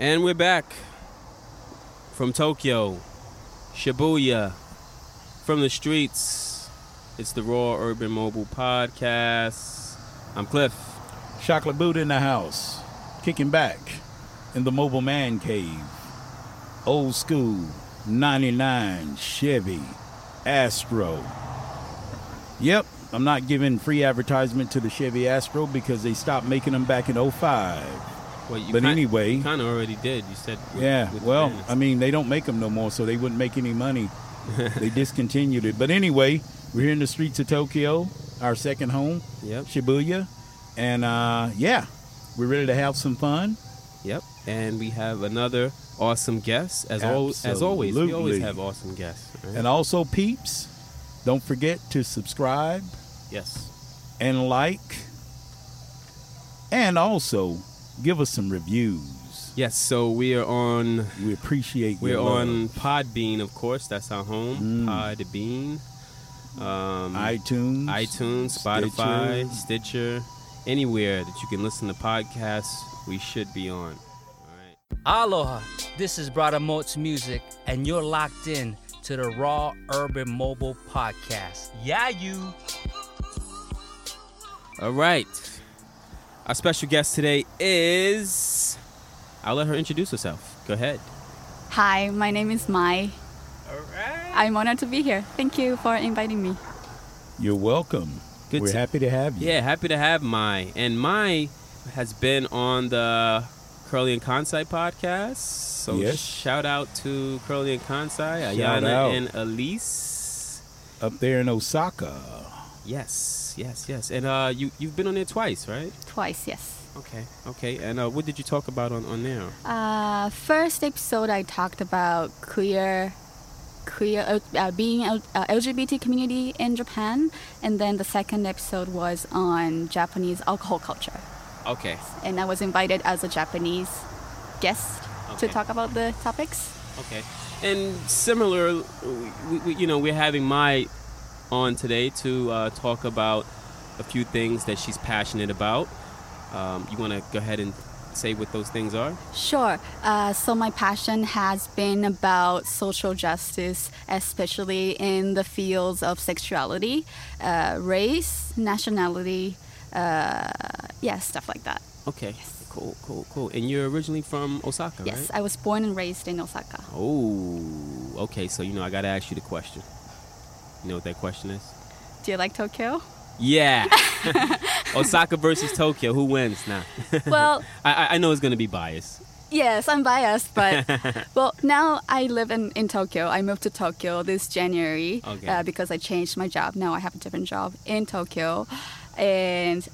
And we're back from Tokyo, Shibuya, from the streets. It's the Raw Urban Mobile Podcast. I'm Cliff. Chocolate Buddha in the house, kicking back in the mobile man cave. Old school, 99 Chevy Astro. Yep, I'm not giving free advertisement to the Chevy Astro because they stopped making them back in 05. Well, But anyway- you kind of already did. You said, with- Yeah, with well. I mean, they don't make them no more, so they wouldn't make any money. they discontinued it. But anyway, we're here in the streets of Tokyo, our second home, yep, Shibuya. And uh, yeah, we're ready to have some fun. yep. And we have another awesome guest, as al- as always. We always have awesome guests. right? And also, peeps, don't forget to subscribe yes, and like, and also give us some reviews. yes. So we are on. We appreciate We're your love. on Podbean, of course. That's our home. Mm. Podbean. Um, iTunes, iTunes, Spotify, Stitcher. anywhere that you can listen to podcasts. We should be on. All right. Aloha, this is Brother Moats Music, and you're locked in to the Raw Urban Mobile Podcast. Yeah, you. All right. Our special guest today is. I'll let her introduce herself. Go ahead. Hi, my name is Mai. All right. I'm honored to be here. Thank you for inviting me. You're welcome. Good We're to- happy to have you. Yeah, happy to have Mai. And Mai has been on the Curly and Kansai podcast. So Yes. shout out to Curly and Kansai, Ayana and Elise. Up there in Osaka. Yes, yes, yes. And uh, you you've been on there twice, right? Twice, yes. Okay, okay. And uh, what did you talk about on, on there? Uh, first episode, I talked about queer, queer uh, uh, being L- uh, LGBT community in Japan, and then the second episode was on Japanese alcohol culture, Okay, and I was invited as a Japanese guest to talk about the topics. okay. And similar, we, we, you know, we're having Mai on today to uh, talk about a few things that she's passionate about. Um, you want to go ahead and say what those things are? Sure. Uh, so my passion has been about social justice, especially in the fields of sexuality, uh, race, nationality, uh, yeah, stuff like that. Okay. Cool, cool, cool. And you're originally from Osaka, Yes, right? I was born and raised in Osaka. Oh, okay. So you know, I gotta ask you the question. You know what that question is? Do you like Tokyo? Yeah. Osaka versus Tokyo. Who wins now? well, I, I- know it's gonna be biased. yes, I'm biased, but well, now I live in, in Tokyo. I moved to Tokyo this January Okay. uh, because I changed my job. Now I have a different job in Tokyo, and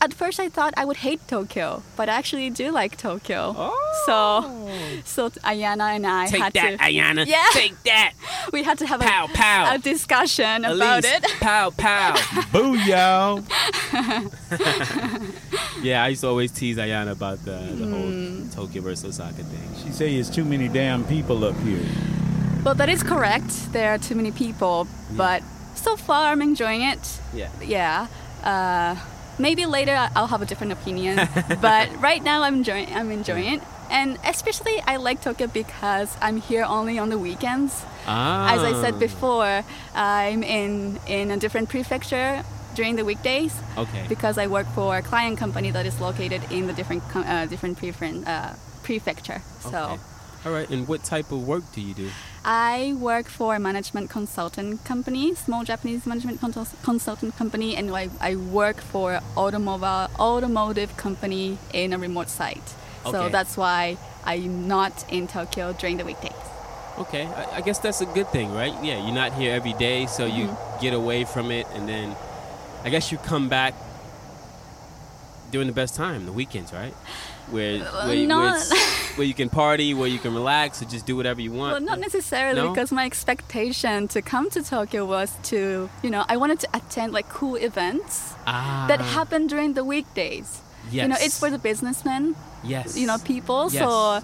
at first I thought I would hate Tokyo, but I actually do like Tokyo. Oh. So, so Ayana and I. Take had that, to Ayana. Yeah. Take that. we had to have Pow, a, pow. a discussion about it. Pow, pow. Booyah! yeah, I used to always tease Ayana about the, the Hmm. whole Tokyo versus Osaka thing. She say it's too many damn people up here. Well, that is correct. There are too many people, but so far I'm enjoying it. Yeah. Yeah. Uh, maybe later I'll have a different opinion, but right now I'm enjoying. I'm enjoying it, and especially I like Tokyo because I'm here only on the weekends. Ah. As I said before, I'm in in a different prefecture during the weekdays Okay. because I work for a client company that is located in the different uh, different uh, prefecture. So. Okay. All right. And what type of work do you do? I work for a management consultant company, small Japanese management consult- consultant company, and I, I work for automobile automotive company in a remote site. Okay. So that's why I'm not in Tokyo during the weekdays. Okay, I, I guess that's a good thing, right? Yeah, you're not here every day, so you Mm-hmm. get away from it, and then I guess you come back during the best time, the weekends, right? Where where, you- where, where you can party, where you can relax, or just do whatever you want. Well, not necessarily No? because my expectation to come to Tokyo was to, you know, I wanted to attend like cool events ah, that happen during the weekdays. Yes. You know, it's for the businessmen. yes. you know people Yes. so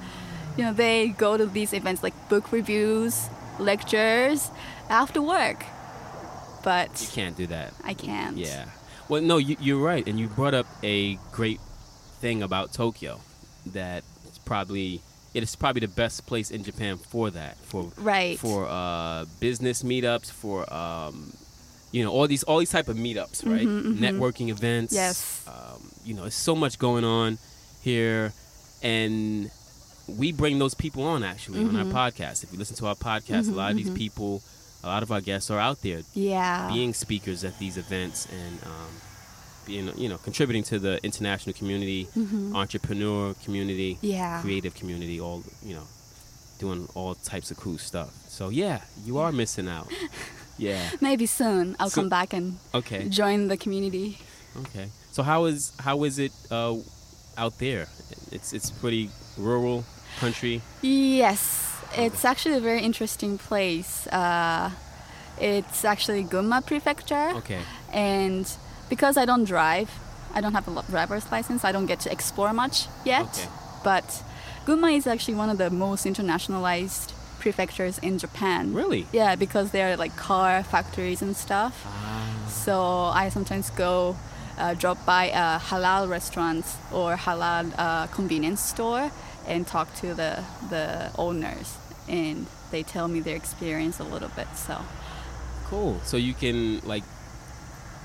you know they go to these events like book reviews lectures after work but you can't do that. i can't Yeah. Well, no, you, you're right, and you brought up a great thing about Tokyo that it's probably it's probably the best place in Japan for that. For Right. for uh, business meetups, for um, you know all these all these type of meetups, right? Networking events. Mm-hmm, Yes. Um, you know, there's so much going on here, and we bring those people on actually on Mm-hmm. our podcast. If you listen to our podcast, a lot of these people, a lot of our guests are out there Yeah. being speakers at these events and um, being you know contributing to the international community, entrepreneur community, Mm-hmm. Yeah. creative community, all you know, doing all types of cool stuff. So yeah, you are missing out. Yeah. Maybe soon I'll So- come back and Okay. join the community. Okay. So how is how is it uh, out there? It's it's pretty rural country. Yes, it's actually a very interesting place. Uh, it's actually Gunma Prefecture. Okay. And because I don't drive, I don't have a driver's license, I don't get to explore much yet. Okay. But Gunma is actually one of the most internationalized prefectures in Japan. Really? Yeah, because there are like car factories and stuff. Ah. So I sometimes go uh, drop by uh, halal restaurants or halal uh, convenience store and talk to the the owners, and they tell me their experience a little bit. So Cool. So you can like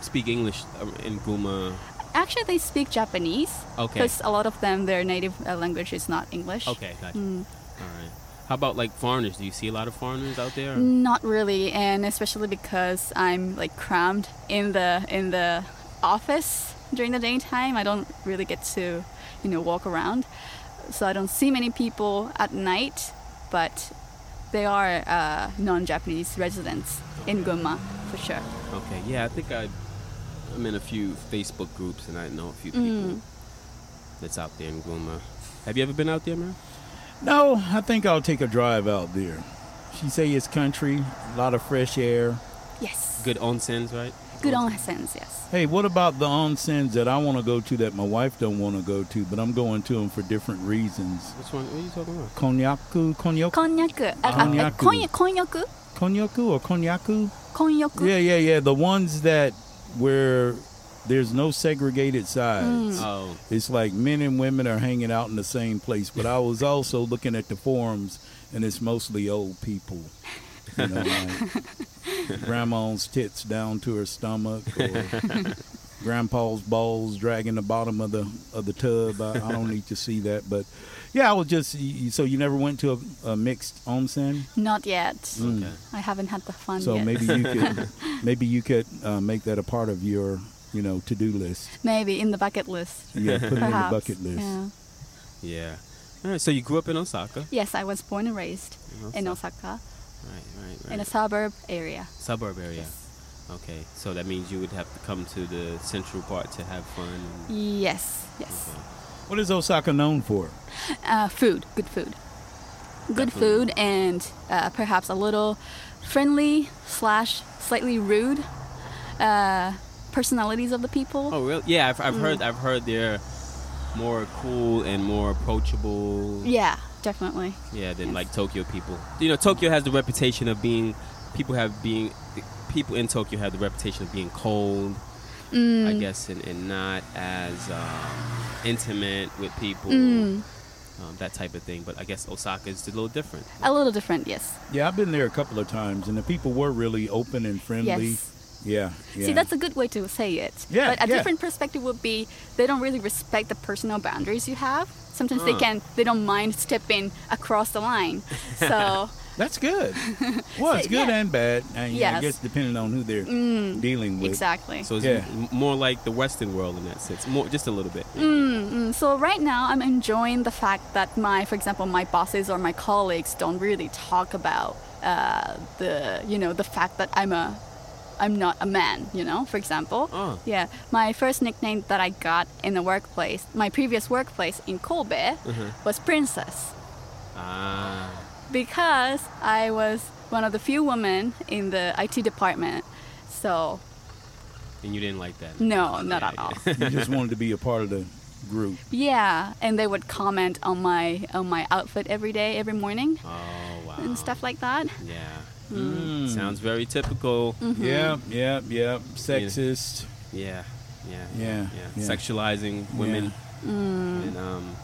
speak English um, in Gunma. actually, they speak Japanese Okay. because a lot of them their native uh, language is not English. Okay. Gotcha. Mm. All right. How about like foreigners? Do you see a lot of foreigners out there? Not really, and especially because I'm like crammed in the in the office during the daytime. I don't really get to, you know, walk around, so I don't see many people at night. But they are uh, non-Japanese residents in Gunma for sure. Okay, yeah, I think I, I'm in a few Facebook groups, and I know a few people mm. that's out there in Gloomer. Have you ever been out there, man? No, I think I'll take a drive out there. She say it's country, a lot of fresh air. Yes. Good onsens, right? Good onsens, yes. Hey, what about the onsens that I want to go to that my wife don't want to go to, but I'm going to them for different reasons? Which one? What are you talking about? Konyaku, uh, uh, uh, konyaku. Konyaku. Konyaku. Konyaku. Konyaku or konyaku? Konyaku. Yeah, yeah, yeah. The ones that where there's no segregated sides. Mm. Oh, It's like men and women are hanging out in the same place. But I was also looking at the forums, and it's mostly old people. You know, like grandma's tits down to her stomach, or grandpa's balls dragging the bottom of the of the tub. I, I don't need to see that, but yeah, I was just. So you never went to a, a mixed onsen? Not yet. Mm. okay. I haven't had the fun So yet. maybe you could maybe you could uh, make that a part of your you know to do list. Maybe in the bucket list. Yeah, put it in the bucket list. Yeah. Yeah. All right. So you grew up in Osaka. Yes, I was born and raised in Osaka. Osaka, Right, right, in a suburb area. Suburb area. Okay. So that means you would have to come to the central part to have fun. Yes, yes. okay. What is Osaka known for? Uh, food, good food. Good Definitely. food and uh, perhaps a little friendly slash slightly rude uh, personalities of the people. Oh, really? Yeah, I've, I've heard. I've heard they're more cool and more approachable. Yeah, definitely. Yeah, than like Tokyo people. You know, Tokyo has the reputation of being people have being people in Tokyo have the reputation of being cold. I guess and, and not as um, intimate with people, Mm, um, that type of thing. But I guess Osaka is a little different. a little different, yes. Yeah, I've been there a couple of times, and the people were really open and friendly. Yes. Yeah, yeah. See, that's a good way to say it. Yeah, But a yeah. different perspective would be they don't really respect the personal boundaries you have. Sometimes they Uh. can, they don't mind stepping across the line. So, That's good. Well, it's good Yeah. and bad, and yeah, I Yes. guess depending on who they're mm, dealing with. exactly. So it's Yeah. more like the Western world in that sense, more just a little bit. Mm, mm. So right now, I'm enjoying the fact that my, for example, my bosses or my colleagues don't really talk about uh, the, you know, the fact that I'm a, I'm not a man. You know, for example. Oh. Yeah, my first nickname that I got in the workplace, my previous workplace in Kobe, Uh-huh. was Princess. Ah, because I was one of the few women in the IT department. So, and you didn't like that. no, not Yeah, at all. you just wanted to be a part of the group. yeah, and they would comment on my on my outfit every day, every morning, Oh wow. and stuff like that. Yeah. Mm. Sounds very typical. Mm-hmm. Yeah, yeah, yeah. Sexist. Yeah. Yeah. Yeah, Yeah. yeah. Sexualizing women Mm. and um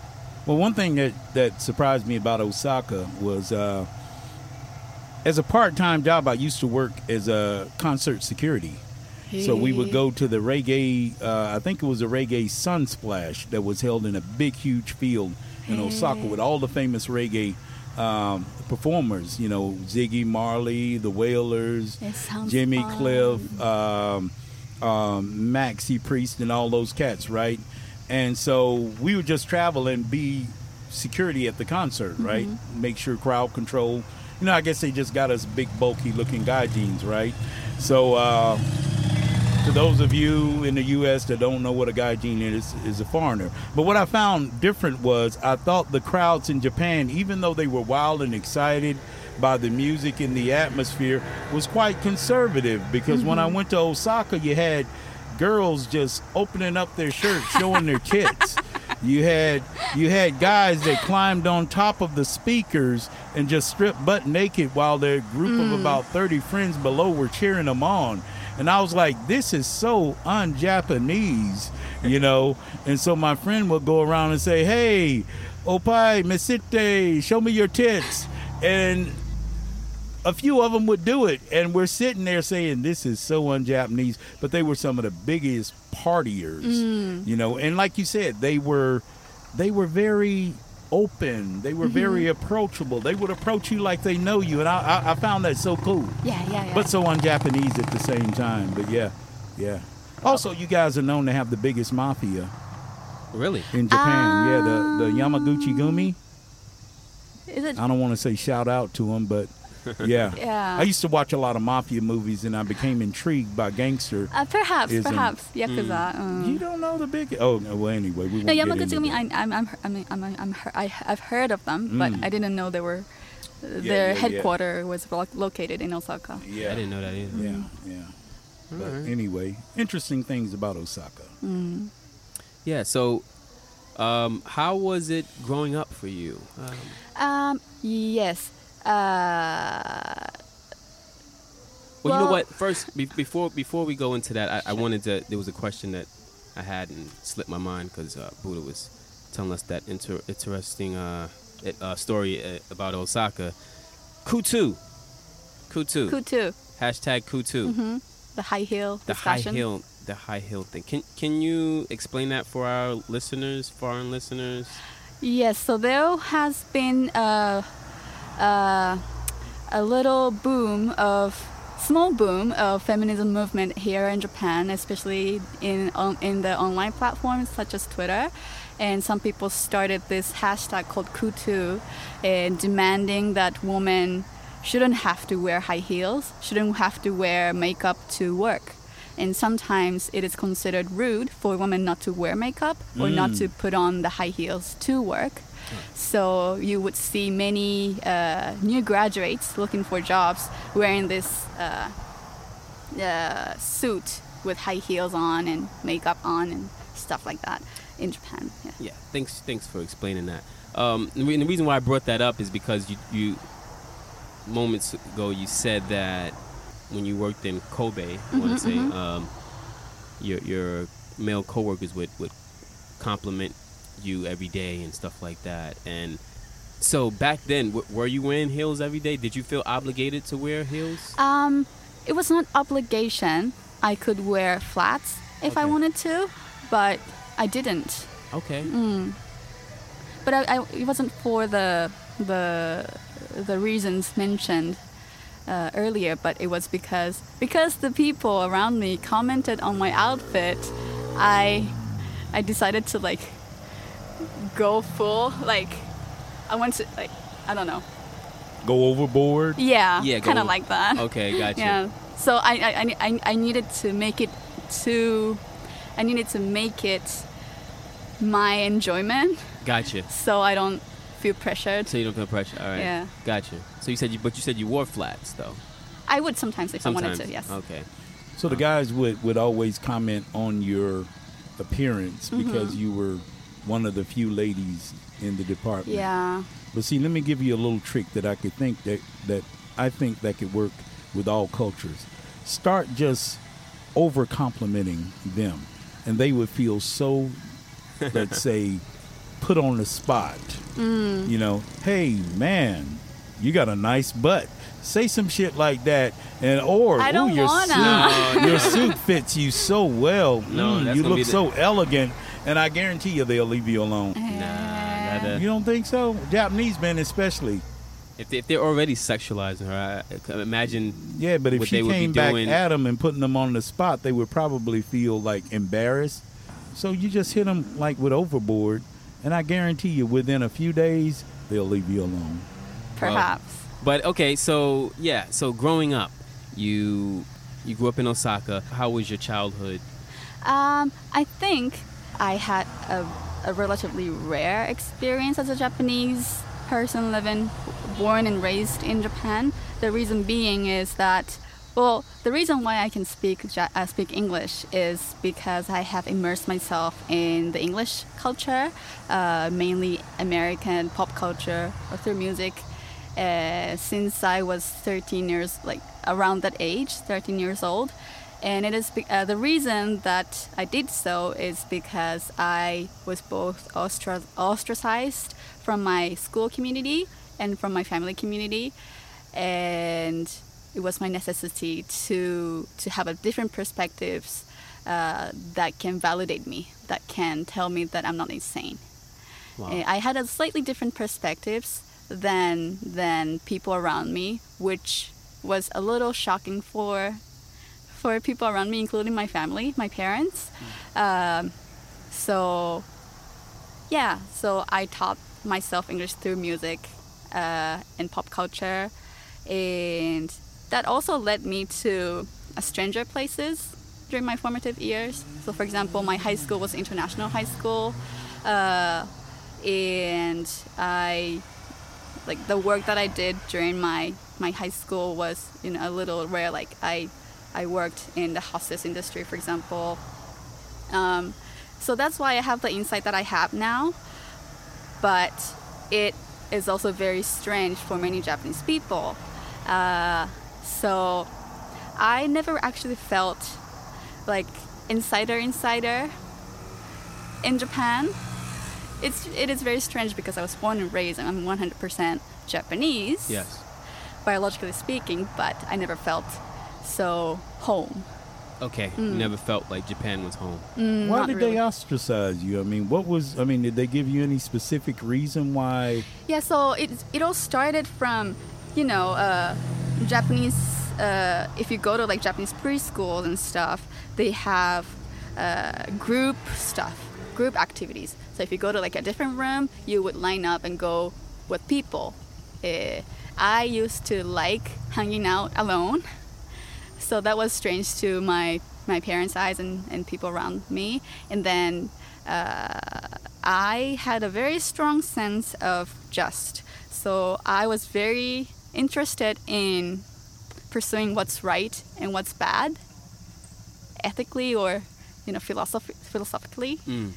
Well, one thing that, that surprised me about Osaka was uh, as a part time job, I used to work as a concert security. So we would go to the reggae, uh, I think it was a reggae sunsplash that was held in a big, huge field in Osaka with all the famous reggae um, performers, you know, Ziggy Marley, the Wailers, Jimmy fun. Cliff, um, um, Maxie Priest, and all those cats, right? And so we would just travel and be security at the concert, right? Make sure crowd control. You know, I guess they just got us big, bulky looking gaijins, right? So, uh, to those of you in the U.S. that don't know what a gaijin is, is a foreigner. But what I found different was I thought the crowds in Japan, even though they were wild and excited by the music and the atmosphere, was quite conservative. Because when I went to Osaka, you had girls just opening up their shirts, showing their tits. You had you had guys that climbed on top of the speakers and just stripped butt naked while their group of mm. about 30 friends below were cheering them on. And I was like, this is so un-Japanese, you know. And so my friend would go around and say, "Hey, oppai misete, show me your tits." And a few of them would do it, and we're sitting there saying, "This is so un-Japanese." But they were some of the biggest partiers, mm. you know. And like you said, they were, they were very open. They were mm-hmm. very approachable. They would approach you like they know you, and I, I, I found that so cool Yeah, yeah, yeah. but so un-Japanese at the same time. But yeah, yeah. Also, you guys are known to have the biggest mafia Really? in Japan. yeah, the the um, Yamaguchi Gumi. Is it? I don't want to say shout out to them, but yeah. Yeah. I used to watch a lot of mafia movies, and I became intrigued by gangster. Uh, perhaps, is perhaps Yakuza. um, You don't know the big. Oh no. Well, anyway, we won't no, get Yamaguchi into that. I, I'm, I'm, I mean, I'm, I'm, heard- I, I've heard of them, but Mm. I didn't know they were. uh, yeah, their yeah. headquarters was lo- located in Osaka. Yeah. I didn't know that either. Yeah, yeah. But Alright. anyway, interesting things about Osaka. Yeah. So, um, how was it growing up for you? Um, Um, yes. Uh, well, you know what? First, be- before before we go into that, I, I wanted to. There was a question that I had and slipped my mind because uh, Buddha was telling us that inter- interesting uh, uh, story uh, about Osaka. KuToo. KuToo. KuToo, Hashtag KuToo. hmm the high heel The high heel. The high heel thing. Can Can you explain that for our listeners, foreign listeners? Yes, so there has been a, a, a little boom of small boom of feminism movement here in Japan, especially in on, in the online platforms such as Twitter. And some people started this hashtag called KuToo, and demanding that women shouldn't have to wear high heels, shouldn't have to wear makeup to work. And sometimes it is considered rude for women not to wear makeup or not Mm. to put on the high heels to work. So you would see many uh, new graduates looking for jobs wearing this uh, uh, suit with high heels on and makeup on and stuff like that in Japan. Yeah. Yeah, thanks. Thanks for explaining that. Um, the the reason why I brought that up is because you, you moments ago you said that when you worked in Kobe, I want to say um, your your male coworkers would would compliment you every day and stuff like that. And so back then, w- were you wearing heels every day? Did you feel obligated to wear heels? Um, it was not obligation. I could wear flats if I wanted to, but I didn't. Okay. Mm. But I, I, it wasn't for the the the reasons mentioned uh, earlier. But it was because because the people around me commented on my outfit. I I decided to like go full like I want to like I don't know. Go overboard. Yeah, Yeah, kind of like that. Okay, gotcha. Yeah. So I, I, I, I- I needed to make it to, I needed to make it my enjoyment Gotcha. so I don't feel pressured. So you don't feel pressure. All right. Yeah. Gotcha. So you said you, but you said you wore flats though. I would sometimes if Sometimes. I wanted to, yes. Okay. So the guys would, would always comment on your appearance Mm-hmm. because you were one of the few ladies in the department. Yeah. But see, let me give you a little trick that I could think that that I think that could work with all cultures. Start just over complimenting them, and they would feel so, let's say, put on the spot. You know, hey man, you got a nice butt. Say some shit like that, and or I "Ooh, your wanna." suit, No, your suit fits you so well. No, Mm, that's you gonna look be the- so elegant, and I guarantee you they'll leave you alone. Nah, that, uh, You don't think so? Japanese men, especially. if, they, if they're already sexualizing her, I, I imagine. Yeah, but if what she they would be came back doing- at them and putting them on the spot, they would probably feel like embarrassed. So you just hit them like with overboard, and I guarantee you, within a few days, they'll leave you alone. Perhaps. But okay, so yeah, so growing up, you you grew up in Osaka. How was your childhood? Um, I think I had a, a relatively rare experience as a Japanese person living, born and raised in Japan. The reason being is that, well, the reason why I can speak uh, speak English is because I have immersed myself in the English culture, uh, mainly American pop culture or through music. Uh, since I was 13 years, like around that age, 13 years old, and it is uh, the reason that I did so is because I was both ostra- ostracized from my school community and from my family community, and it was my necessity to to have a different perspectives uh, that can validate me, that can tell me that I'm not insane. Wow. Uh, I had a slightly different perspectives than than people around me, which was a little shocking for for people around me, including my family, my parents. Um, so yeah, so I taught myself English through music uh, and pop culture, and that also led me to stranger places during my formative years. So, for example, my high school was international high school, uh, and I like the work that I did during my my high school was you know a little rare. Like I I worked in the hostess industry, for example. Um, so that's why I have the insight that I have now. But it is also very strange for many Japanese people. Uh, so I never actually felt like insider insider in Japan. It's it is very strange because I was born and raised and I'm 100% Japanese Yes. biologically speaking, but I never felt so home. Okay. You never felt like Japan was home. Why Mm, not did really. they ostracize you? I mean, what was? I mean, did they give you any specific reason why? Yeah, so it it all started from, you know, uh, Japanese. Uh, if you go to like Japanese preschools and stuff, they have uh, group stuff, group activities. So if you go to like a different room, you would line up and go with people. Uh, I used to like hanging out alone, so that was strange to my my parents' eyes and, and people around me. And then uh, I had a very strong sense of just. So I was very interested in pursuing what's right and what's bad, ethically or you know philosoph- philosophically. Mm.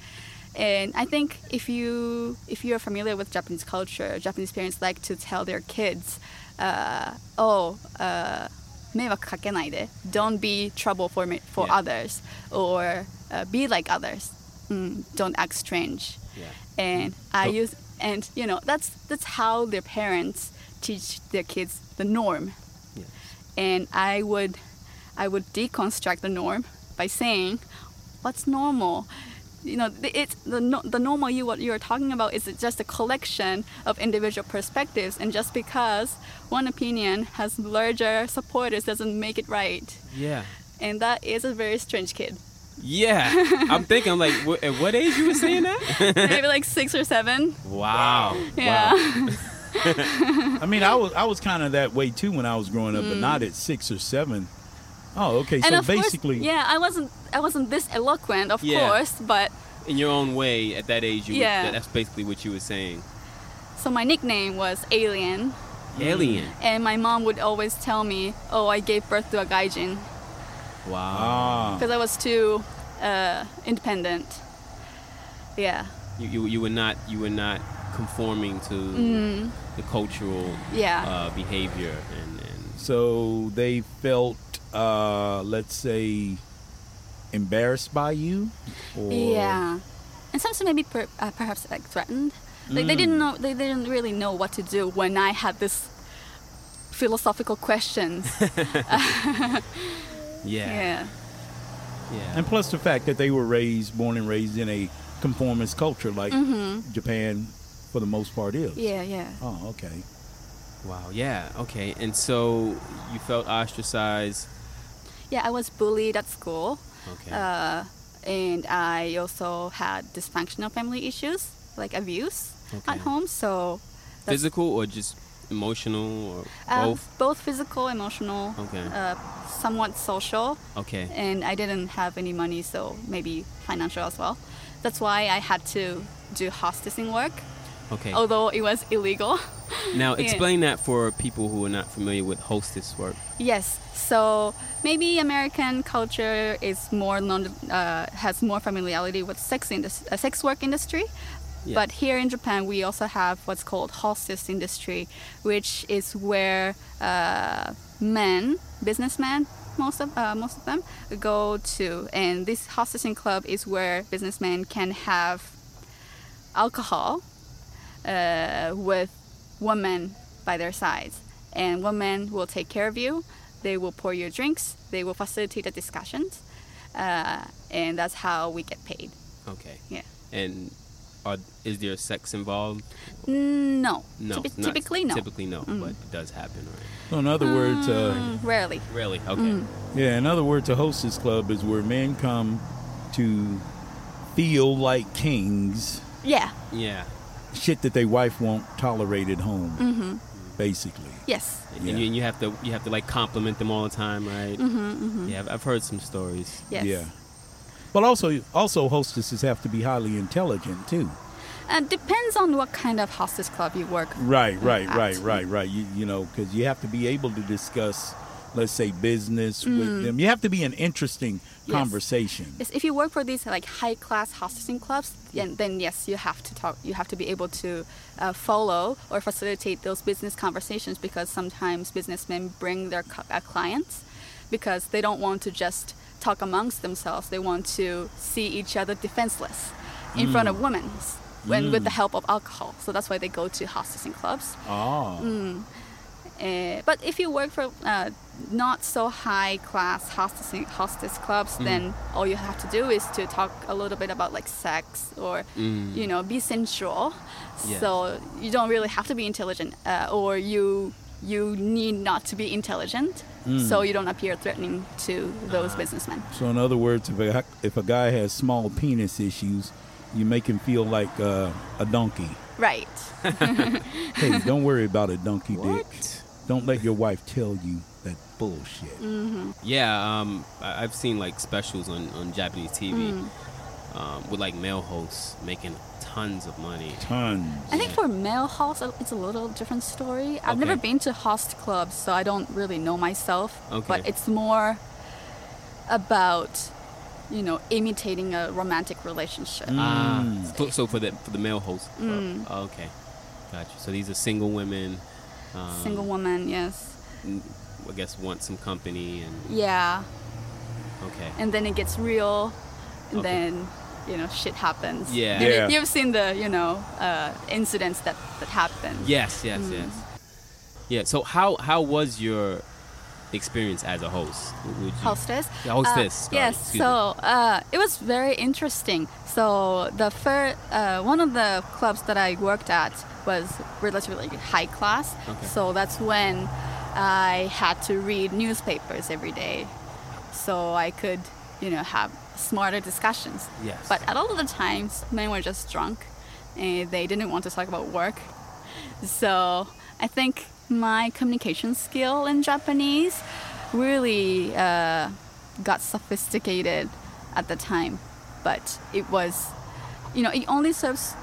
And I think if you if you are familiar with Japanese culture, Japanese parents like to tell their kids, uh, "Oh, uh, 迷惑かけないで don't be trouble for me, for Yeah. others, or uh, be like others. Mm, don't act strange." Yeah. And I So- use and you know that's that's how their parents teach their kids the norm. Yes. And I would I would deconstruct the norm by saying, "What's normal?" You know, the- it's the no, the normal you what you're talking about is just a collection of individual perspectives, and just because one opinion has larger supporters doesn't make it right. Yeah. And that is a very strange kid. Yeah. I'm thinking, I'm like, wh- at what age you were saying that? Maybe like six or seven. wow. Yeah. Wow. I mean, I was I was kind of that way too when I was growing up, but mm. not at six or seven. Oh, okay. Mm. and so basically, course, yeah, I wasn't I wasn't this eloquent, of Yeah. course, but In your own way, at that age, you would- Yeah. that- that's basically what you were saying. so my nickname was Alien. Alien. And my mom would always tell me, "Oh, I gave birth to a gaijin," Wow. because I was too uh, independent. Yeah, You, you you were not you were not conforming to the cultural yeah, uh, behavior and, and so they felt, uh, let's say, embarrassed by you. Or, yeah. and sometimes maybe per, uh, perhaps like threatened. Like they didn't know, they didn't really know what to do when I had this philosophical questions. Yeah. yeah. Yeah. And plus the fact that they were raised, born and raised in a conformist culture like Japan, for the most part, is. Mm-hmm. Yeah, yeah. Oh, okay. Wow. Yeah. Okay. And so you felt ostracized. Yeah, I was bullied at school. Okay. Uh, and I also had dysfunctional family issues, like abuse Okay. at home. So Physical or just emotional or uh, both? both physical, emotional, Okay. uh, somewhat social. Okay. And I didn't have any money, so maybe financial as well. That's why I had to do hostessing work, Okay. although it was illegal. Now yeah. explain that for people who are not familiar with hostess work. Yes. So maybe American culture is more non, uh, has more familiarity with sex indus- uh, sex work industry. But here in Japan, we also have what's called hostess industry, which is where uh, men, businessmen, most of uh, most of them go to, and this hostessing club is where businessmen can have alcohol uh, with women by their sides. And women will take care of you. They will pour your drinks. They will facilitate the discussions. Uh, and that's how we get paid. Okay. Yeah. And are, is there sex involved? No. No. Typi- not- typically, no. Typically, no. But it does happen, right? So in other words, uh, Mm, rarely. Really? Okay. Mm. yeah, in other words, a hostess club is where men come to feel like kings, Yeah. Yeah. Shit that their wife won't tolerate at home, Mm-hmm. basically. Yes. And, you, and you have to you have to like compliment them all the time, right? Mm-hmm, Yeah, I've, I've heard some stories. Yes. Yeah. But also, also hostesses have to be highly intelligent too. Uh, depends on what kind of hostess club you work. Right, right, at. right, right, right. You, you know, because you have to be able to discuss, let's say, business with them. You have to be an interesting Mm. Yes. conversation. Yes, if you work for these like high class hostessing clubs, then, then yes, you have to talk. You have to be able to uh, follow or facilitate those business conversations because sometimes businessmen bring their uh, clients because they don't want to just talk amongst themselves. They want to see each other defenseless in front of women, when with the help of alcohol. So that's why they go to hostessing clubs. Oh. Uh, but if you work for uh, not so high class hostess hostess clubs, then all you have to do is to talk a little bit about like sex or you know be sensual. Yes. So you don't really have to be intelligent, uh, or you you need not to be intelligent, so you don't appear threatening to those businessmen. So, in other words, if a, if a guy has small penis issues, you make him feel like uh, a donkey. Right. Hey, don't worry about it, donkey dick. What? Don't let your wife tell you that bullshit. Yeah, um, I- I've seen like specials on, on Japanese TV Mm. um, with like male hosts making tons of money. Tons. I think for male hosts, uh, it's a little different story. I've never been to host clubs, so I don't really know myself. Okay. But it's more about, you know, imitating a romantic relationship. Ah, Mm. so, so for the for the male host. Mm. Oh, okay, gotcha. So these are single women. Um, Single woman, yes. I guess want some company and Yeah. okay. And then it gets real, and Okay. then, you know, shit happens. Yeah. You- Yeah. You've seen the, you know, uh, incidents that, that happen. Yes, yes, Mm. yes. Yeah. So how how was your experience as a host? You- hostess. Yeah, hostess, Uh, yes. excuse So uh, it was very interesting. So the first, uh, one of the clubs that I worked at was relatively high class. Okay. So that's when I had to read newspapers every day, so I could, you know, have smarter discussions. Yes. But a lot of the times, men were just drunk, and they didn't want to talk about work. So I think my communication skill in Japanese really uh, got sophisticated at the time, but it was, you know, it only serves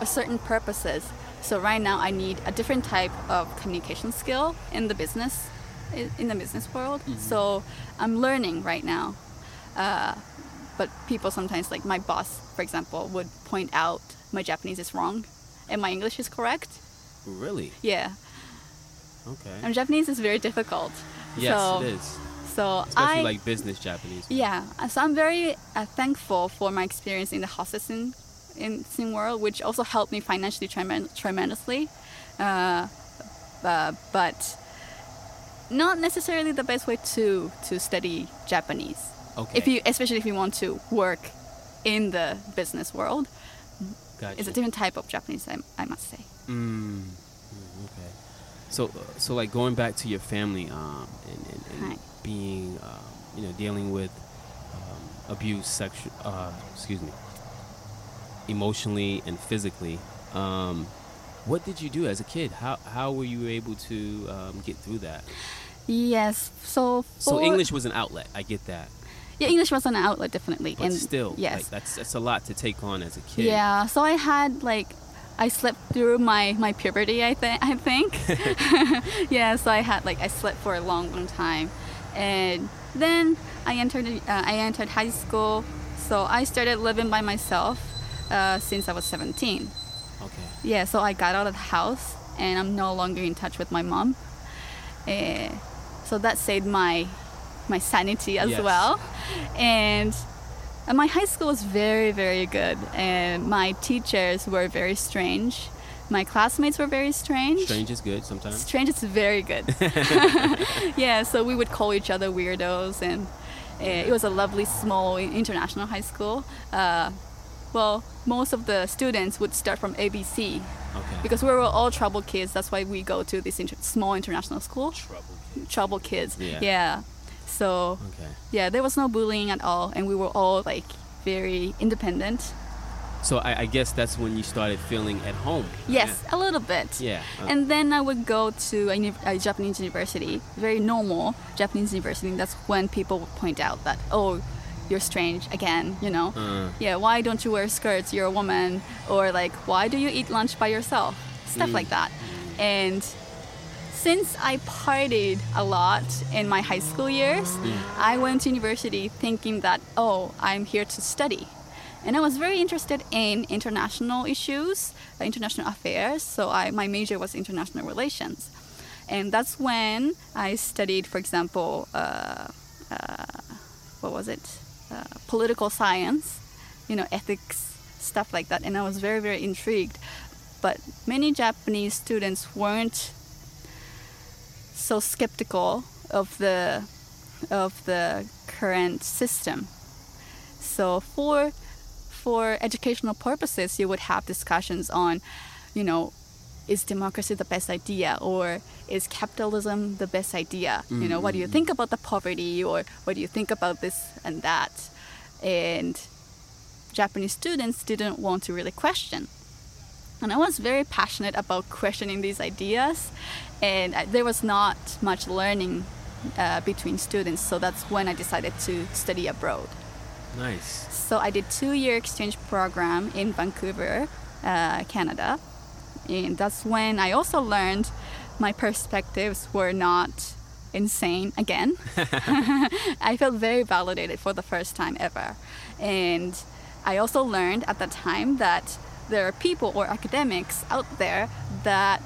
a certain purposes. So right now, I need a different type of communication skill in the business, in the business world. So I'm learning right now. Uh, but people sometimes, like my boss, for example, would point out my Japanese is wrong, and my English is correct. really Yeah, okay. and Japanese is very difficult. yes, so, it is. So Especially I, like business Japanese. yeah, so I'm very uh, thankful for my experience in the hostessing in Sim World, which also helped me financially tremen- tremendously. Uh, uh, but not necessarily the best way to to study Japanese. Okay. If you, especially if you want to work in the business world, Gotcha. it's a different type of Japanese. I, I must say. Mm. So, so like going back to your family, um, and, and, and being, um, you know, dealing with um, abuse, sexual, uh, excuse me, emotionally and physically. Um, what did you do as a kid? How how were you able to um, get through that? Yes. So So English was an outlet. I get that, Yeah, English was an outlet definitely, but and still, yes, like, that's that's a lot to take on as a kid. Yeah, so I had like I slept through my my puberty. I think I think. yeah, so I had like I slept for a long long time, and then I entered uh, I entered high school. So I started living by myself uh, since I was 17. Okay. Yeah, so I got out of the house and I'm no longer in touch with my mom. Eh, so that saved my my sanity as Yes. well. And uh, my high school was very very good and my teachers were very strange. My classmates were very strange. Strange is good sometimes. Strange is very good. yeah, so we would call each other weirdos, and uh, it was a lovely small international high school. Uh, well, most of the students would start from ABC Okay. because we were all trouble kids. That's why we go to this inter- small international school. trouble. Kids. Trouble kids. Yeah. yeah. So Okay. yeah, there was no bullying at all, and we were all like very independent. So I, I guess that's when you started feeling at home. Yes, a little bit. Yeah. uh, And then I would go to a, a Japanese university, very normal Japanese university. That's when people would point out that, oh, you're strange again, you know? Uh. Yeah, why don't you wear skirts? You're a woman. Or like, why do you eat lunch by yourself? Stuff like that. And since I partied a lot in my high school years, I went to university thinking that, oh, I'm here to study. And I was very interested in international issues, uh, international affairs. So I, my major was international relations. And that's when I studied, for example, uh, uh, what was it? Uh, political science, you know, ethics, stuff like that. And I was very, very intrigued. But many Japanese students weren't so skeptical of the of the current system. So for for educational purposes, you would have discussions on, you know, is democracy the best idea or is capitalism the best idea? You know, what do you mm. think about the poverty or what do you think about this and that? And Japanese students didn't want to really question. And I was very passionate about questioning these ideas, and I, there was not much learning uh, between students, so that's when I decided to study abroad. nice. So I did two-year exchange program in Vancouver, uh, Canada, and that's when I also learned my perspectives were not insane again. I felt very validated for the first time ever, and I also learned at the time that there are people or academics out there that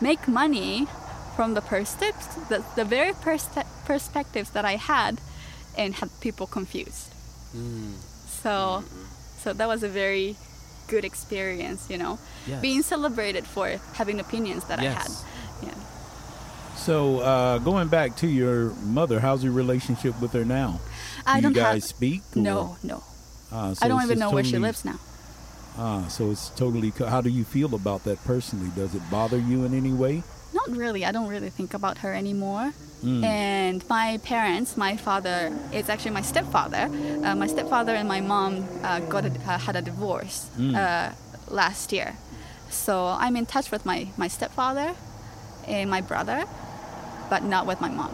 make money from the perspectives, the, the very perspe- perspectives that I had, and had people confused. So, so that was a very good experience, you know, Yes. being celebrated for having opinions that I had. Yeah. So, uh, going back to your mother, how's your relationship with her now? I Do don't you guys have. speak? or- No, no. Ah, so I don't even just know where she lives now. Ah, so it's totally. co- How do you feel about that personally? Does it bother you in any way? Not really. I don't really think about her anymore. Mm. And my parents, my father, it's actually my stepfather. Uh, my stepfather and my mom uh, got a, uh, had a divorce Mm. uh, last year. So I'm in touch with my, my stepfather and my brother, but not with my mom.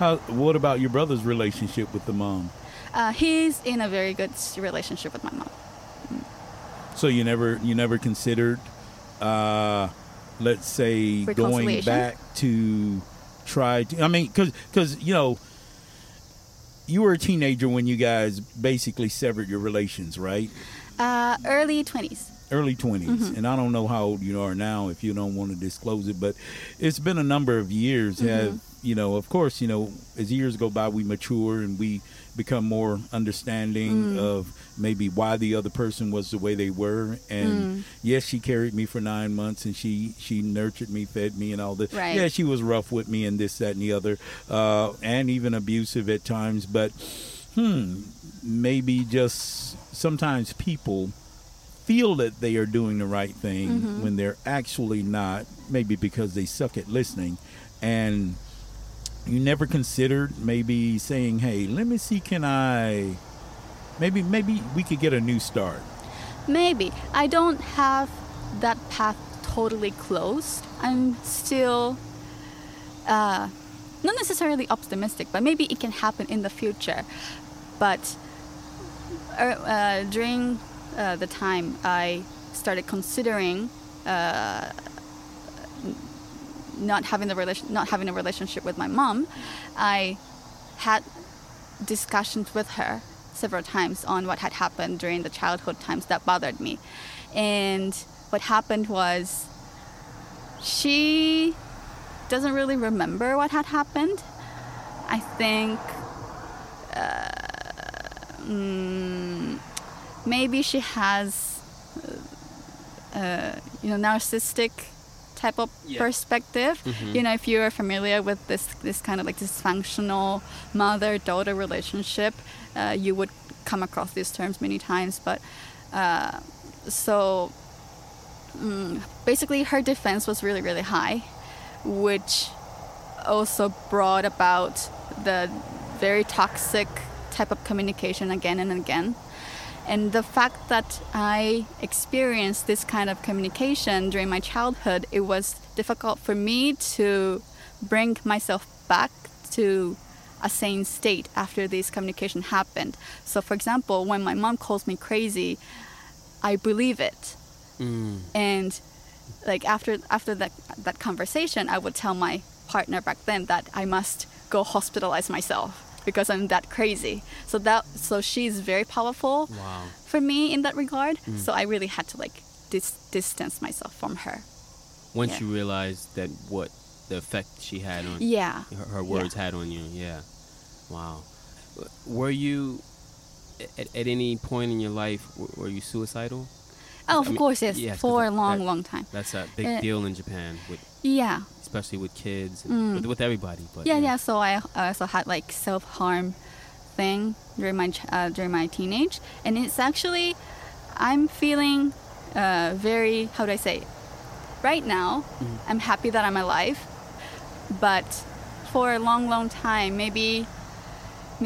How? What about your brother's relationship with the mom? Uh, he's in a very good relationship with my mom. So you never you never considered, uh, let's say, going back to try to. I mean, because you know, you were a teenager when you guys basically severed your relations, right? Uh, early 20s. Early 20s. Mm-hmm. And I don't know how old you are now if you don't want to disclose it, but it's been a number of years. Mm-hmm. Have you know, of course, you know, as years go by, we mature and we become more understanding Mm. of maybe why the other person was the way they were. And Mm. yes, she carried me for nine months and she she nurtured me, fed me, and all this. Right. Yeah, she was rough with me and this, that, and the other, uh, and even abusive at times. But hmm, maybe just sometimes people feel that they are doing the right thing Mm-hmm. when they're actually not, maybe because they suck at listening. And you never considered maybe saying, "Hey, let me see, can I? Maybe, maybe we could get a new start." Maybe. I don't have that path totally closed. I'm still uh, not necessarily optimistic, but maybe it can happen in the future. But uh, uh, during uh, the time I started considering uh, not having the relation, not having a relationship with my mom, I had discussions with her several times on what had happened during the childhood times that bothered me. And what happened was she doesn't really remember what had happened. I think uh, mm, maybe she has, uh, you know, narcissistic type of Yeah. perspective. You know, if you're familiar with this this kind of like dysfunctional mother-daughter relationship, uh, you would come across these terms many times. But uh, so mm, basically, her defense was really really high, which also brought about the very toxic type of communication again and again. And the fact that I experienced this kind of communication during my childhood, it was difficult for me to bring myself back to a sane state after this communication happened. So, for example, when my mom calls me crazy, I believe it Mm. and like after after that that conversation i would tell my partner back then that i must go hospitalize myself because i'm that crazy so that so she's very powerful Wow. for me in that regard so i really had to like dis- distance myself from her Once Yeah. you realized that what the effect she had on yeah her, her words had on you, yeah. Wow. Were you at, at any point in your life were you suicidal? oh I of mean, course yes yeah, for a long that- long time That's a big Uh, deal in Japan, with yeah especially with kids, and Mm. with, with everybody. But yeah yeah so i I also had like self-harm thing during my uh, during my teenage and it's actually i'm feeling uh, very how do i say right now i'm happy that i'm alive but for a long long time maybe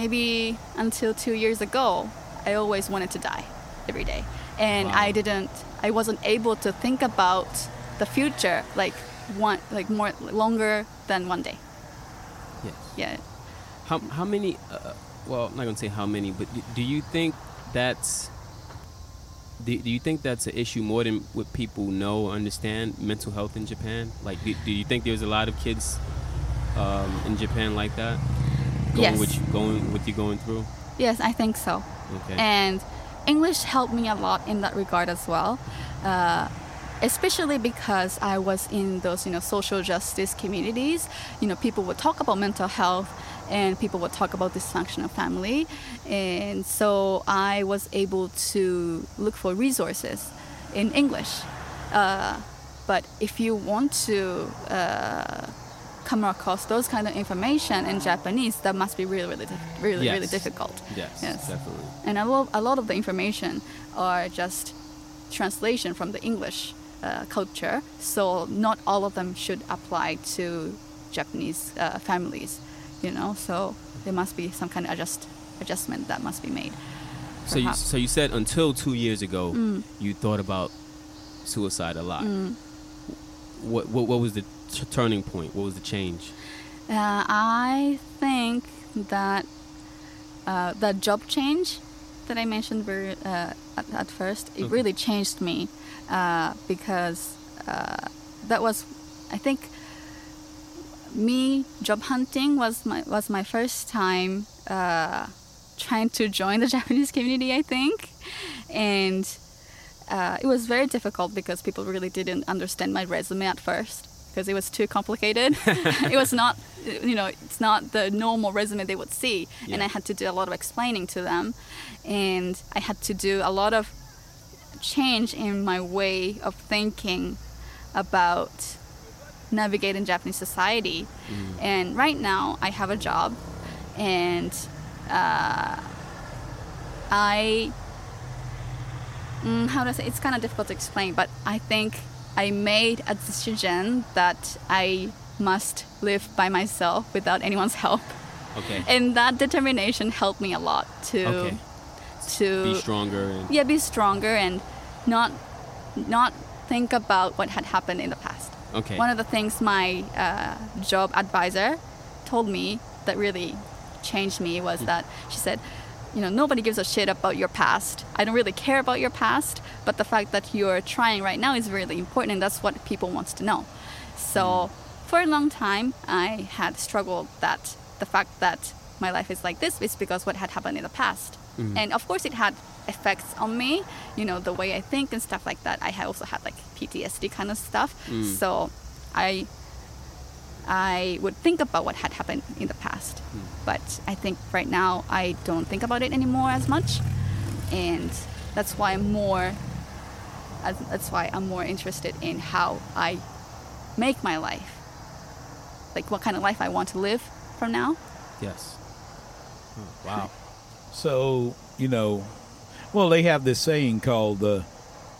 maybe until two years ago i always wanted to die every day and Wow. i didn't i wasn't able to think about the future like one like more longer than one day Yes. yeah How how many? Uh, well, I'm not gonna say how many, but do, do you think that's do, do you think that's an issue more than what people know or understand mental health in Japan? Like, do, do you think there's a lot of kids um, in Japan like that? Going Yes. With you, going with you going through. Yes, I think so. Okay. And English helped me a lot in that regard as well, uh, especially because I was in those, you know, social justice communities. You know, people would talk about mental health, and people would talk about dysfunctional family, and so I was able to look for resources in English. Uh, but if you want to uh, come across those kind of information in Japanese, that must be really, really, really, really difficult. yes, yes. definitely. And a lot, a lot of the information are just translation from the English uh, culture, so not all of them should apply to Japanese uh, families, you know. So there must be some kind of adjust adjustment that must be made. So you so you said until two years ago Mm. you thought about suicide a lot. Mm. What, what what was the t- turning point? What was the change? Uh, I think that uh, that job change that I mentioned very, uh, at, at first, it Okay. really changed me uh, because uh, that was, I think, me job hunting was my was my first time uh, trying to join the Japanese community. I think, and uh, it was very difficult because people really didn't understand my resume at first. because it was too complicated. it was not, you know, it's not the normal resume they would see, and I had to do a lot of explaining to them, and I had to do a lot of change in my way of thinking about navigating Japanese society. And right now, I have a job, and uh, I mm, how do I say? It's kind of difficult to explain, but I think I made a decision that I must live by myself without anyone's help, Okay. and that determination helped me a lot to Okay. To Be stronger and yeah be stronger and not not think about what had happened in the past. okay. One of the things my uh, job advisor told me that really changed me was that she said, you know, nobody gives a shit about your past. I don't really care about your past, but the fact that you're trying right now is really important, and that's what people wants to know. So for a long time, I had struggled that the fact that my life is like this is because what had happened in the past. Mm. And of course, it had effects on me, you know, the way I think and stuff like that. I also had like PTSD kind of stuff. Mm. So I I would think about what had happened in the past. Mm. But I think right now I don't think about it anymore as much. And that's why I'm more that's why I'm more interested in how I make my life. Like what kind of life I want to live from now. yes. Oh, wow. So, you know, well, they have this saying called the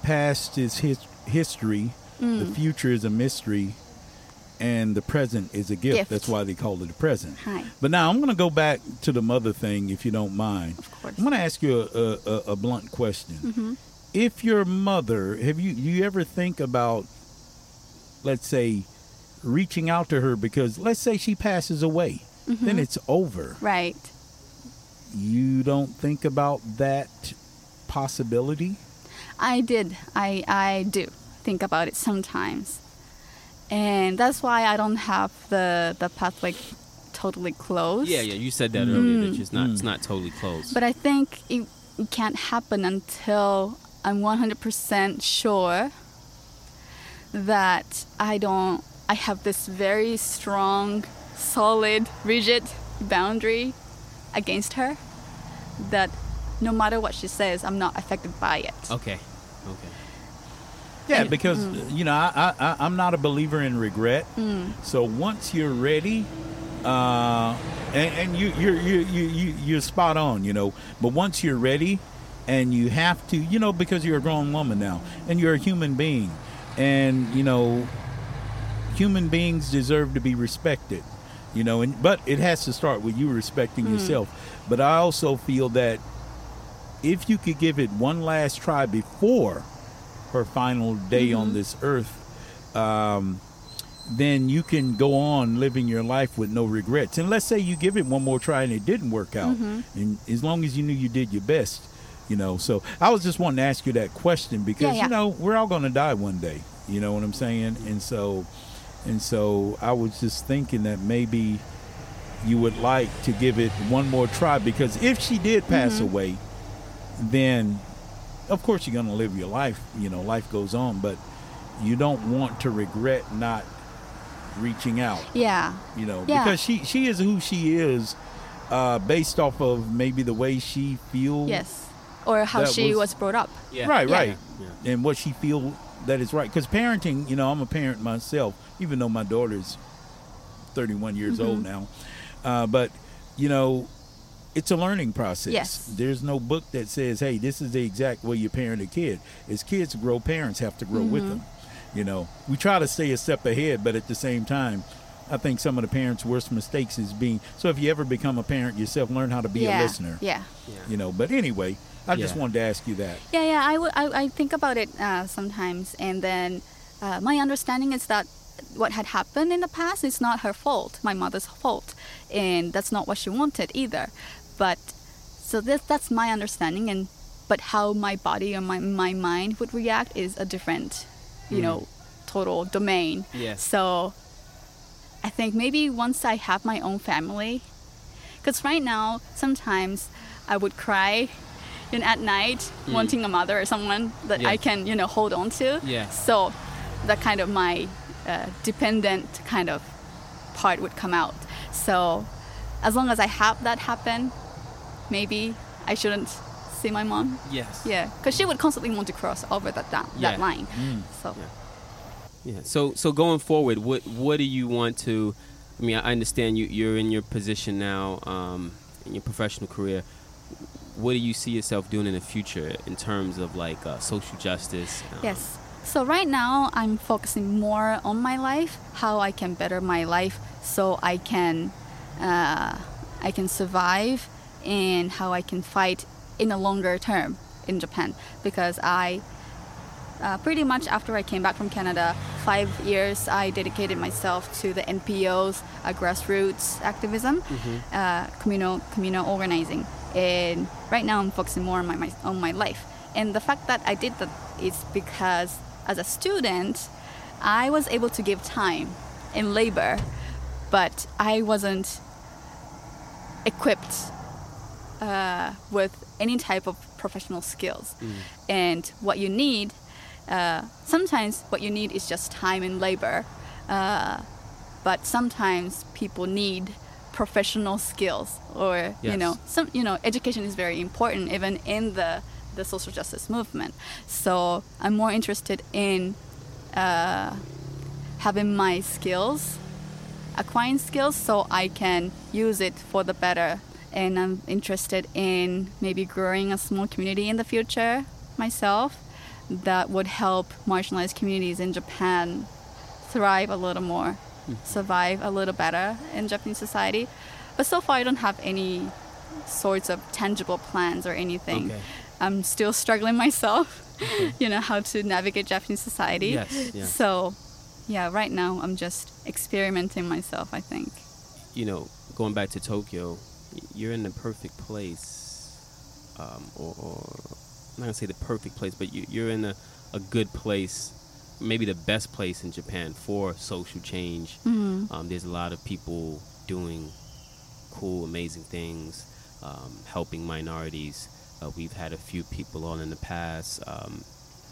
past is his- history, the future is a mystery, and the present is a gift. Gift. That's why they call it the present. Hi. But now I'm going to go back to the mother thing, if you don't mind. Of course. I'm going to ask you a, a, a blunt question. Mm-hmm. If your mother, have you you ever think about, let's say, reaching out to her because let's say she passes away, Mm-hmm. then it's over. Right. You don't think about that possibility? I did. I I do think about it sometimes, and that's why I don't have the the pathway totally closed. Yeah, yeah. You said that earlier that mm. it's not it's mm. not totally closed. But I think it, it can't happen until I'm 100% sure that I don't. I have this very strong, solid, rigid boundary against her. That no matter what she says, I'm not affected by it. okay. Okay. Yeah, because Mm. you know I, I I'm not a believer in regret. Mm. So once you're ready, uh, and, and you you're you you you you're spot on, you know. But once you're ready, and you have to, you know, because you're a grown woman now, and you're a human being, and you know, human beings deserve to be respected, you know. And but it has to start with you respecting hmm. yourself. But I also feel that if you could give it one last try before her final day on mm-hmm. this earth, um, then you can go on living your life with no regrets. And let's say you give it one more try and it didn't work out, mm-hmm. and as long as you knew you did your best, you know. So I was just wanting to ask you that question because Yeah, yeah. you know we're all going to die one day. You know what I'm saying? And so, and so I was just thinking that maybe you would like to give it one more try because if she did pass Mm-hmm. away, then of course you're going to live your life. You know, life goes on, but you don't want to regret not reaching out. Yeah. You know, Yeah. because she she is who she is, uh, based off of maybe the way she feels. Yes. Or how she was- was brought up. Yeah. Right, Yeah. right. Yeah. And what she feel that is right. Because parenting, you know, I'm a parent myself, even though my daughter's 31 years Mm-hmm. old now. Uh, but you know, it's a learning process. Yes. There's no book that says, "Hey, this is the exact way you parent a kid." As kids grow, parents have to grow with Mm-hmm. them. You know, we try to stay a step ahead, but at the same time, I think some of the parents' worst mistakes is being. So if you ever become a parent yourself, learn how to be yeah. a listener. Yeah. yeah. You know, but anyway, I just wanted to ask you that. Yeah, yeah. I, would- I, I think about it uh, sometimes, and then uh, my understanding is that what had happened in the past is not her fault, my mother's fault, and that's not what she wanted either. But so this, that's my understanding, and but how my body or my my mind would react is a different, you know, total domain. Yes. So I think maybe once I have my own family, because right now sometimes I would cry know, at night wanting a mother or someone that I can you know hold on to. Yes. So that kind of my uh, dependent kind of part would come out. So as long as I have that happen, maybe I shouldn't see my mom. Yes. Yeah, because she would constantly want to cross over that that, Yeah. that line. Mm. So Yeah. So so going forward, what what do you want to? I mean, I understand you you're in your position now um, in your professional career. What do you see yourself doing in the future in terms of like uh, social justice? um, Yes. So right now I'm focusing more on my life, how I can better my life, so I can, uh, I can survive, and how I can fight in a longer term in Japan. Because I, uh, pretty much after I came back from Canada, five years I dedicated myself to the NPOs, uh, grassroots activism, uh, communal communal organizing, and right now I'm focusing more on my, my on my life. And the fact that I did that is because as a student, I was able to give time and labor, but I wasn't equipped uh, with any type of professional skills. And what you need, uh, sometimes what you need is just time and labor, uh, but sometimes people need professional skills or you know some you know education is very important even in the the social justice movement. So i'm more interested in uh, having my skills acquiring skills so I can use it for the better. And I'm interested in maybe growing a small community in the future myself that would help marginalized communities in Japan thrive a little more, survive a little better in Japanese society. But so far, I don't have any sorts of tangible plans or anything. Okay. I'm still struggling myself, you know, how to navigate Japanese society. Yes, yeah. So, yeah, right now I'm just experimenting myself, I think. you know, going back to Tokyo, you're in the perfect place, um, or, or not gonna say the perfect place, but you, you're in a, a good place, maybe the best place in Japan for social change. Mm-hmm. Um, there's a lot of people doing cool, amazing things, um, helping minorities. Uh, we've had a few people on in the past, um,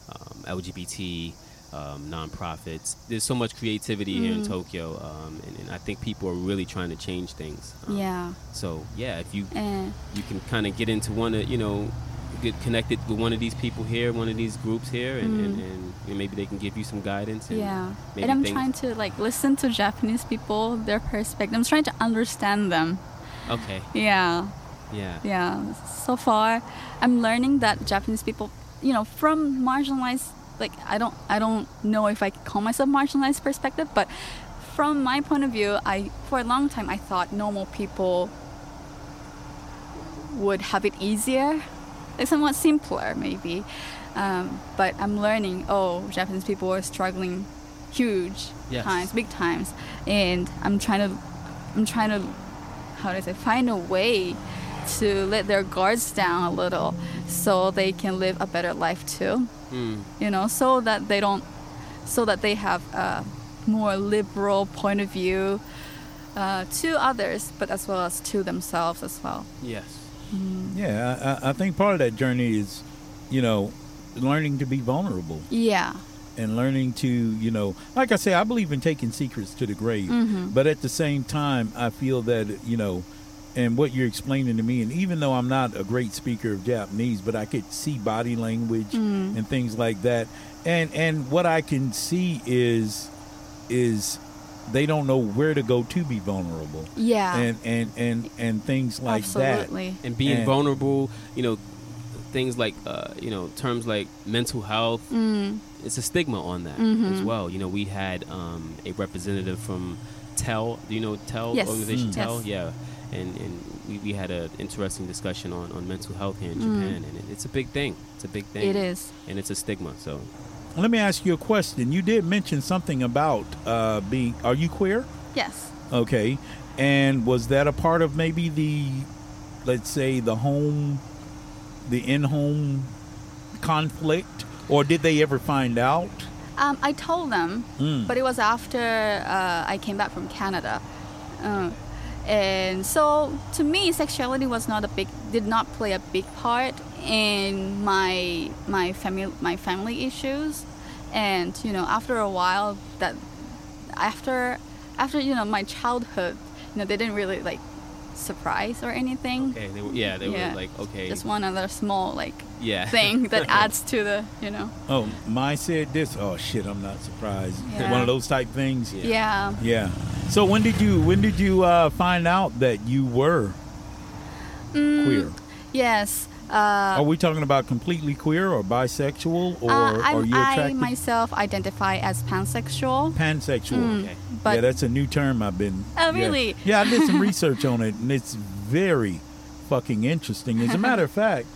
um, LGBT, um, nonprofits. There's so much creativity here in Tokyo, um, and, and I think people are really trying to change things. Um, Yeah. So yeah, if you And you can kind of get into one of you know get connected with one of these people here, one of these groups here, and, and, mm. and you know, maybe they can give you some guidance. And yeah. maybe And I'm trying to like listen to Japanese people, their perspective. I'm trying to understand them. Okay. Yeah. Yeah. Yeah. So far, I'm learning that Japanese people, you know, from marginalized like I don't I don't know if I call myself marginalized perspective, but from my point of view, I for a long time I thought normal people would have it easier, like somewhat simpler maybe. Um, but I'm learning. Oh, Japanese people are struggling huge Yes. times, big times, and I'm trying to, I'm trying to, how do I say, find a way to let their guards down a little, so they can live a better life too Mm. you know, so that they don't, so that they have a more liberal point of view uh, to others, but as well as to themselves as well. Yes. Yeah, I, I think part of that journey is, you know, learning to be vulnerable Yeah, and learning to, you know, like I say, I believe in taking secrets to the grave. Mm-hmm. But at the same time, I feel that, you know, and what you're explaining to me, and even though I'm not a great speaker of Japanese, but I could see body language Mm. and things like that. And and what I can see is is they don't know where to go to be vulnerable. yeah, And and and and things like that. And being And- vulnerable, you know, things like uh, you know terms like mental health. Mm, It's a stigma on that Mm-hmm. as well. You know, we had um, a representative from TELL. Do you know TELL Yes. organization? Mm. TELL, Yes. yeah. And and we, we had an interesting discussion on, on mental health here in Mm. Japan, and it, it's a big thing. It's a big thing. it is. and it's a stigma. So that. Let me ask you a question. You did mention something about uh, being. Are you queer? Yes. Okay. And was that a part of maybe the, let's say, the home, the in home conflict? Or did they ever find out? Um, I told them, Mm. but it was after uh, I came back from Canada. Uh, and so to me, sexuality was not a big, did not play a big part in my my family my family issues. And you know, after a while, that after after you know my childhood, you know they didn't really like surprise or anything. Okay, they were, yeah, they Yeah. were like, okay, Just one other small like yeah, thing that adds to the you know. Oh, my said this. Oh shit, I'm not surprised. Yeah. One of those type things. Yeah. Yeah. Yeah. So when did you when did you uh, find out that you were Mm, queer? Yes. Uh, Are we talking about completely queer or bisexual or uh, are you I myself identify as pansexual. pansexual? Okay. But yeah, that's a new term I've been. Oh, yeah. really? Yeah, I did some research on it, and it's very fucking interesting. As a matter of fact,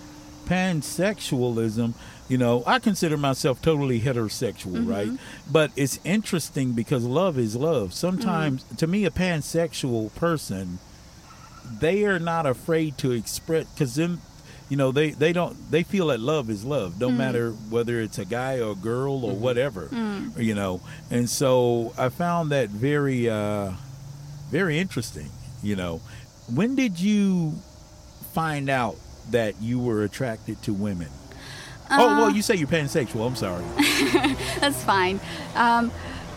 pansexualism, you know, I consider myself totally heterosexual, Mm-hmm. right? But it's interesting because love is love. Sometimes, Mm-hmm. to me, a pansexual person, they are not afraid to express because them. You know they, they don't they feel that love is love Mm. no matter whether it's a guy or a girl or whatever Mm. you know and so I found that very uh, very interesting. You know, when did you find out that you were attracted to women? oh, Uh, well, you say you're pansexual. I'm sorry. That's fine. Um,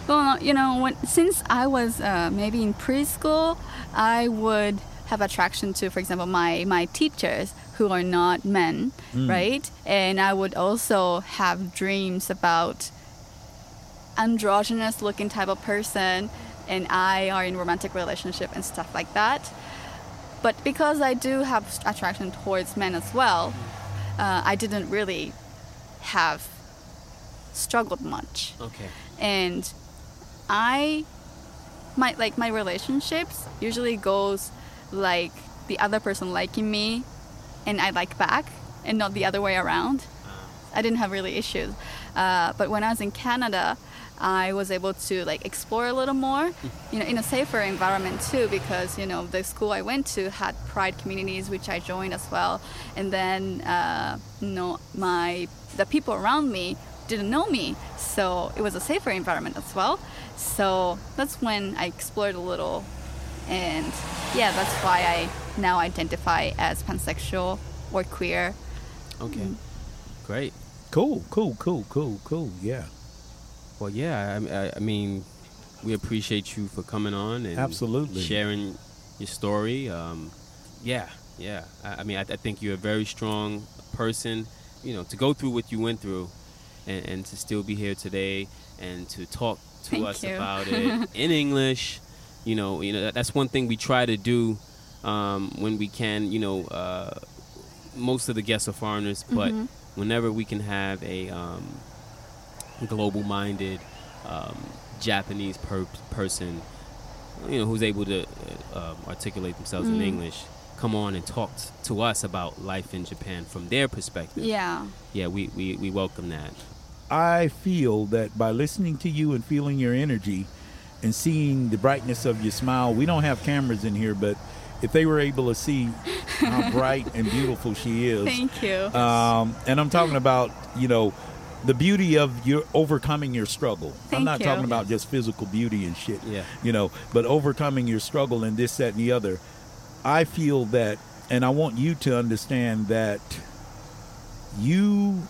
well, you know, when since I was uh, maybe in preschool, I would have attraction to, for example, my my teachers who are not men, right? And I would also have dreams about androgynous looking type of person and I are in romantic relationship and stuff like that. But because I do have attraction towards men as well, uh, I didn't really have struggled much okay, and i my like my relationships usually goes like the other person liking me and i like back and not the other way around. I didn't have really issues. Uh, but when i was in canada i was able to like explore a little more you know in a safer environment too because you know the school i went to had pride communities which i joined as well. And then uh, you know my the people around me didn't know me. So it was a safer environment as well. So that's when i explored a little. And yeah that's why i now identify as pansexual or queer okay, great. cool, cool, cool, cool, cool. Yeah, Well, yeah, I, I, I mean, we appreciate you for coming on and Absolutely. sharing your story. Um, yeah, yeah. I, I mean, I, I think you're a very strong person. You know, to go through what you went through, and, and to still be here today, and to talk to Thank us you. about it in English. You know, you know that, that's one thing we try to do um, when we can. You know, uh, most of the guests are foreigners, but Mhm. whenever we can have a um, global-minded um, Japanese per- person, you know, who's able to uh, um, articulate themselves in Mm. English, come on and talk t- to us about life in Japan from their perspective. yeah yeah, we, we, we welcome that. I feel that by listening to you and feeling your energy and seeing the brightness of your smile, we don't have cameras in here, but if they were able to see how bright and beautiful she is, thank you Um, and I'm talking about, you know, the beauty of your overcoming your struggle. I'm not you. talking about just physical beauty and shit. Yeah. You know, but overcoming your struggle and this, that, and the other. I feel that, and I want you to understand that you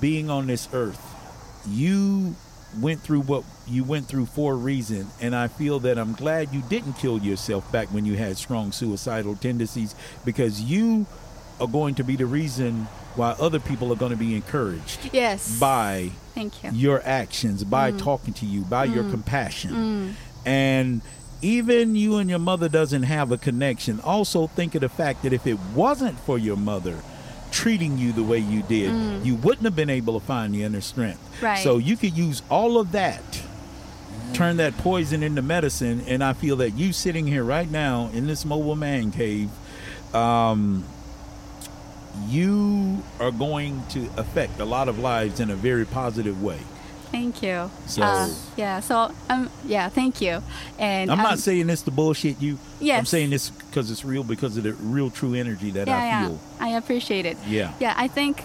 being on this earth, you went through what you went through for a reason and i feel that i'm glad you didn't kill yourself back when you had strong suicidal tendencies because you are going to be the reason why other people are going to be encouraged yes. by thank you. your actions, by mm. talking to you, by your mm. compassion. Mm. And even you and your mother doesn't have a connection. Also think of the fact that if it wasn't for your mother treating you the way you did, you wouldn't have been able to find the inner strength. Right. So you could use all of that. Turn that poison into medicine, and I feel that you sitting here right now in this mobile man cave, um, you are going to affect a lot of lives in a very positive way. Thank you. So- Uh, yeah. So um yeah. Thank you. And I'm not saying this to bullshit you. I'm saying this because it's real, because of the real true energy that yeah, I yeah. feel. I appreciate it. Yeah. Yeah. I think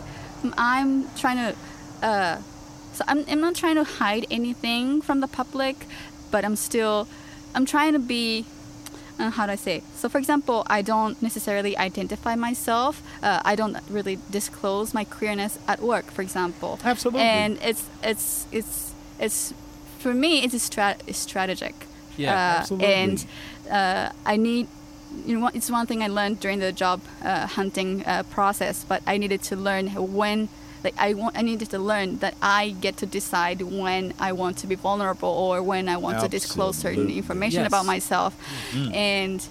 I'm trying to. Uh, so I'm I'm not trying to hide anything from the public, but I'm still I'm trying to be. Uh, how do I say? So, for example, I don't necessarily identify myself. Uh, I don't really disclose my queerness at work, for example. Absolutely. And it's it's it's it's for me, it's a strat- strategic. Yeah, uh, absolutely. And uh, I need, you know, it's one thing I learned during the job uh, hunting uh, process, but I needed to learn when. Like I want, I needed to learn that I get to decide when I want to be vulnerable or when I want to disclose certain information Yes. about myself, mm-hmm. and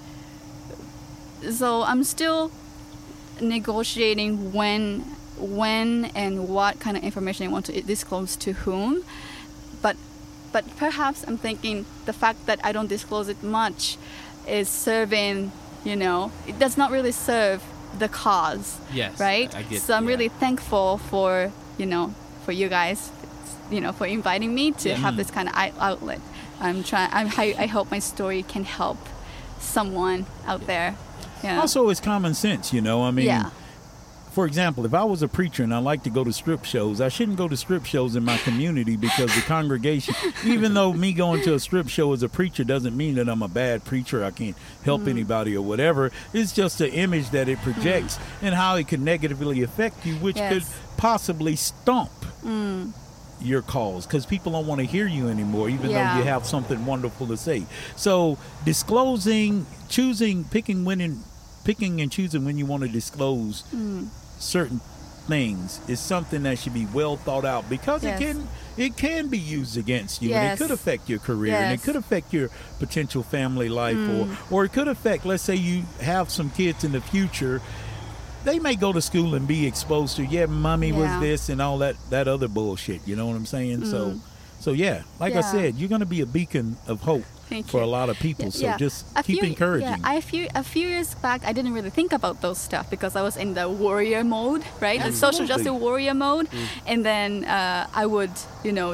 so I'm still negotiating when when and what kind of information I want to disclose to whom. But but perhaps I'm thinking the fact that I don't disclose it much is serving, you know, it does not really serve the cause. Yes, Right? I- I get- so I'm yeah. really thankful for, you know, for you guys, you know, for inviting me to Yeah. have this kind of outlet. I'm trying I'm, I, I hope my story can help someone out there. Yeah. Also, it's common sense, you know. I mean, yeah. For example, if I was a preacher and I like to go to strip shows, I shouldn't go to strip shows in my community because the congregation, even though me going to a strip show as a preacher doesn't mean that I'm a bad preacher, I can't help mm. anybody or whatever. It's just the image that it projects mm. and how it could negatively affect you, which could Yes. possibly stump mm. your calls because people don't want to hear you anymore, even Yeah. though you have something wonderful to say. So disclosing, choosing, picking when and picking and choosing when you want to disclose Mm. Certain things is something that should be well thought out because Yes. it can it can be used against you and it could affect your career and it could affect your potential family life or Mm. or it could affect let's say you have some kids in the future they may go to school and be exposed to yeah mommy was this and all that that other bullshit you know what i'm saying so so yeah like i Mm. Said you're going to be a beacon of hope Thank for you. a lot of people so just A keep few- encouraging Yeah, I, a few a few years back, I didn't really think about those stuff because I was in the warrior mode, right? The social justice warrior mode, and then uh, I would, you know,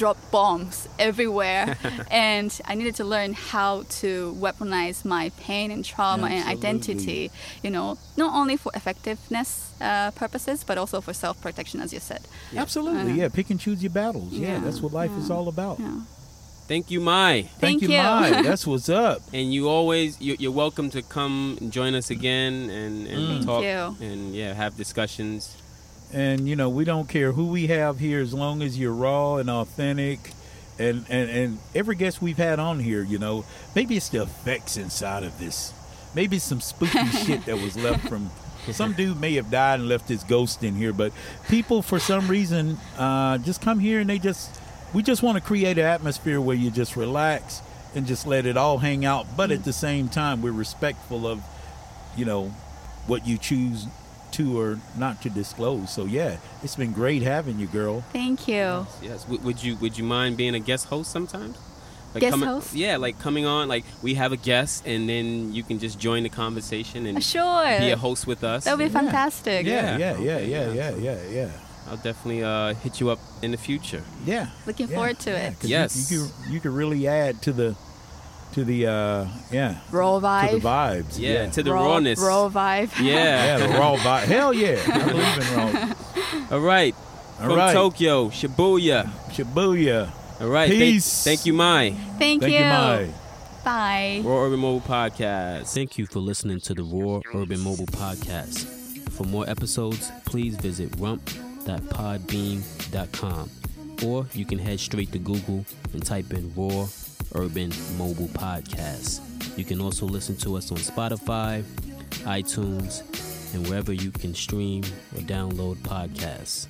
drop bombs everywhere, and I needed to learn how to weaponize my pain and trauma and identity. You know, not only for effectiveness uh, purposes, but also for self protection, as you said. absolutely. Uh, yeah pick and choose your battles. Yeah, yeah, that's what life is all about. Yeah. Thank you, Mai. Thank, Thank you, you. Mai. That's what's up. And you always you- you're welcome to come and join us again and, and Mm. Thank talk you. and yeah have discussions. And you know, we don't care who we have here as long as you're raw and authentic. And, and and every guest we've had on here, you know, maybe it's the effects inside of this. Maybe some spooky shit that was left from some dude may have died and left his ghost in here, but people for some reason uh, just come here and they just we just want to create an atmosphere where you just relax and just let it all hang out. But at mm. the same time, we're respectful of you know what you choose to or not to disclose. So yeah, it's been great having you, girl. Thank you. Yes. W- would you would you mind being a guest host sometimes? Like Guest coming, host? Yeah, like coming on. Like we have a guest, and then you can just join the conversation and Sure. be a host with us. That would be Yeah. fantastic. Yeah, yeah, Okay, yeah, yeah, yeah. yeah, yeah, yeah. I'll definitely uh, hit you up in the future. Yeah. Looking yeah, forward to yeah, it. 'cause Yes. You, you could you could really add to the to the uh yeah Raw to vibe. the vibes. Yeah, Yeah. to the raw, rawness. Raw vibe. Yeah. yeah, the raw vibe. Hell yeah. I believe in raw. All right. All From right. Tokyo, Shibuya. Shibuya. All right. Thank- Peace. Thank, you, Mai. Thank, Thank you. you, Mai. Bye. Raw Urban Mobile Podcast. Thank you for listening to the Raw Urban Mobile Podcast. For more episodes, please visit rump.podbean.com or you can head straight to Google and type in Raw Urban Mobile Podcast. You can also listen to us on Spotify, iTunes, and wherever you can stream or download podcasts.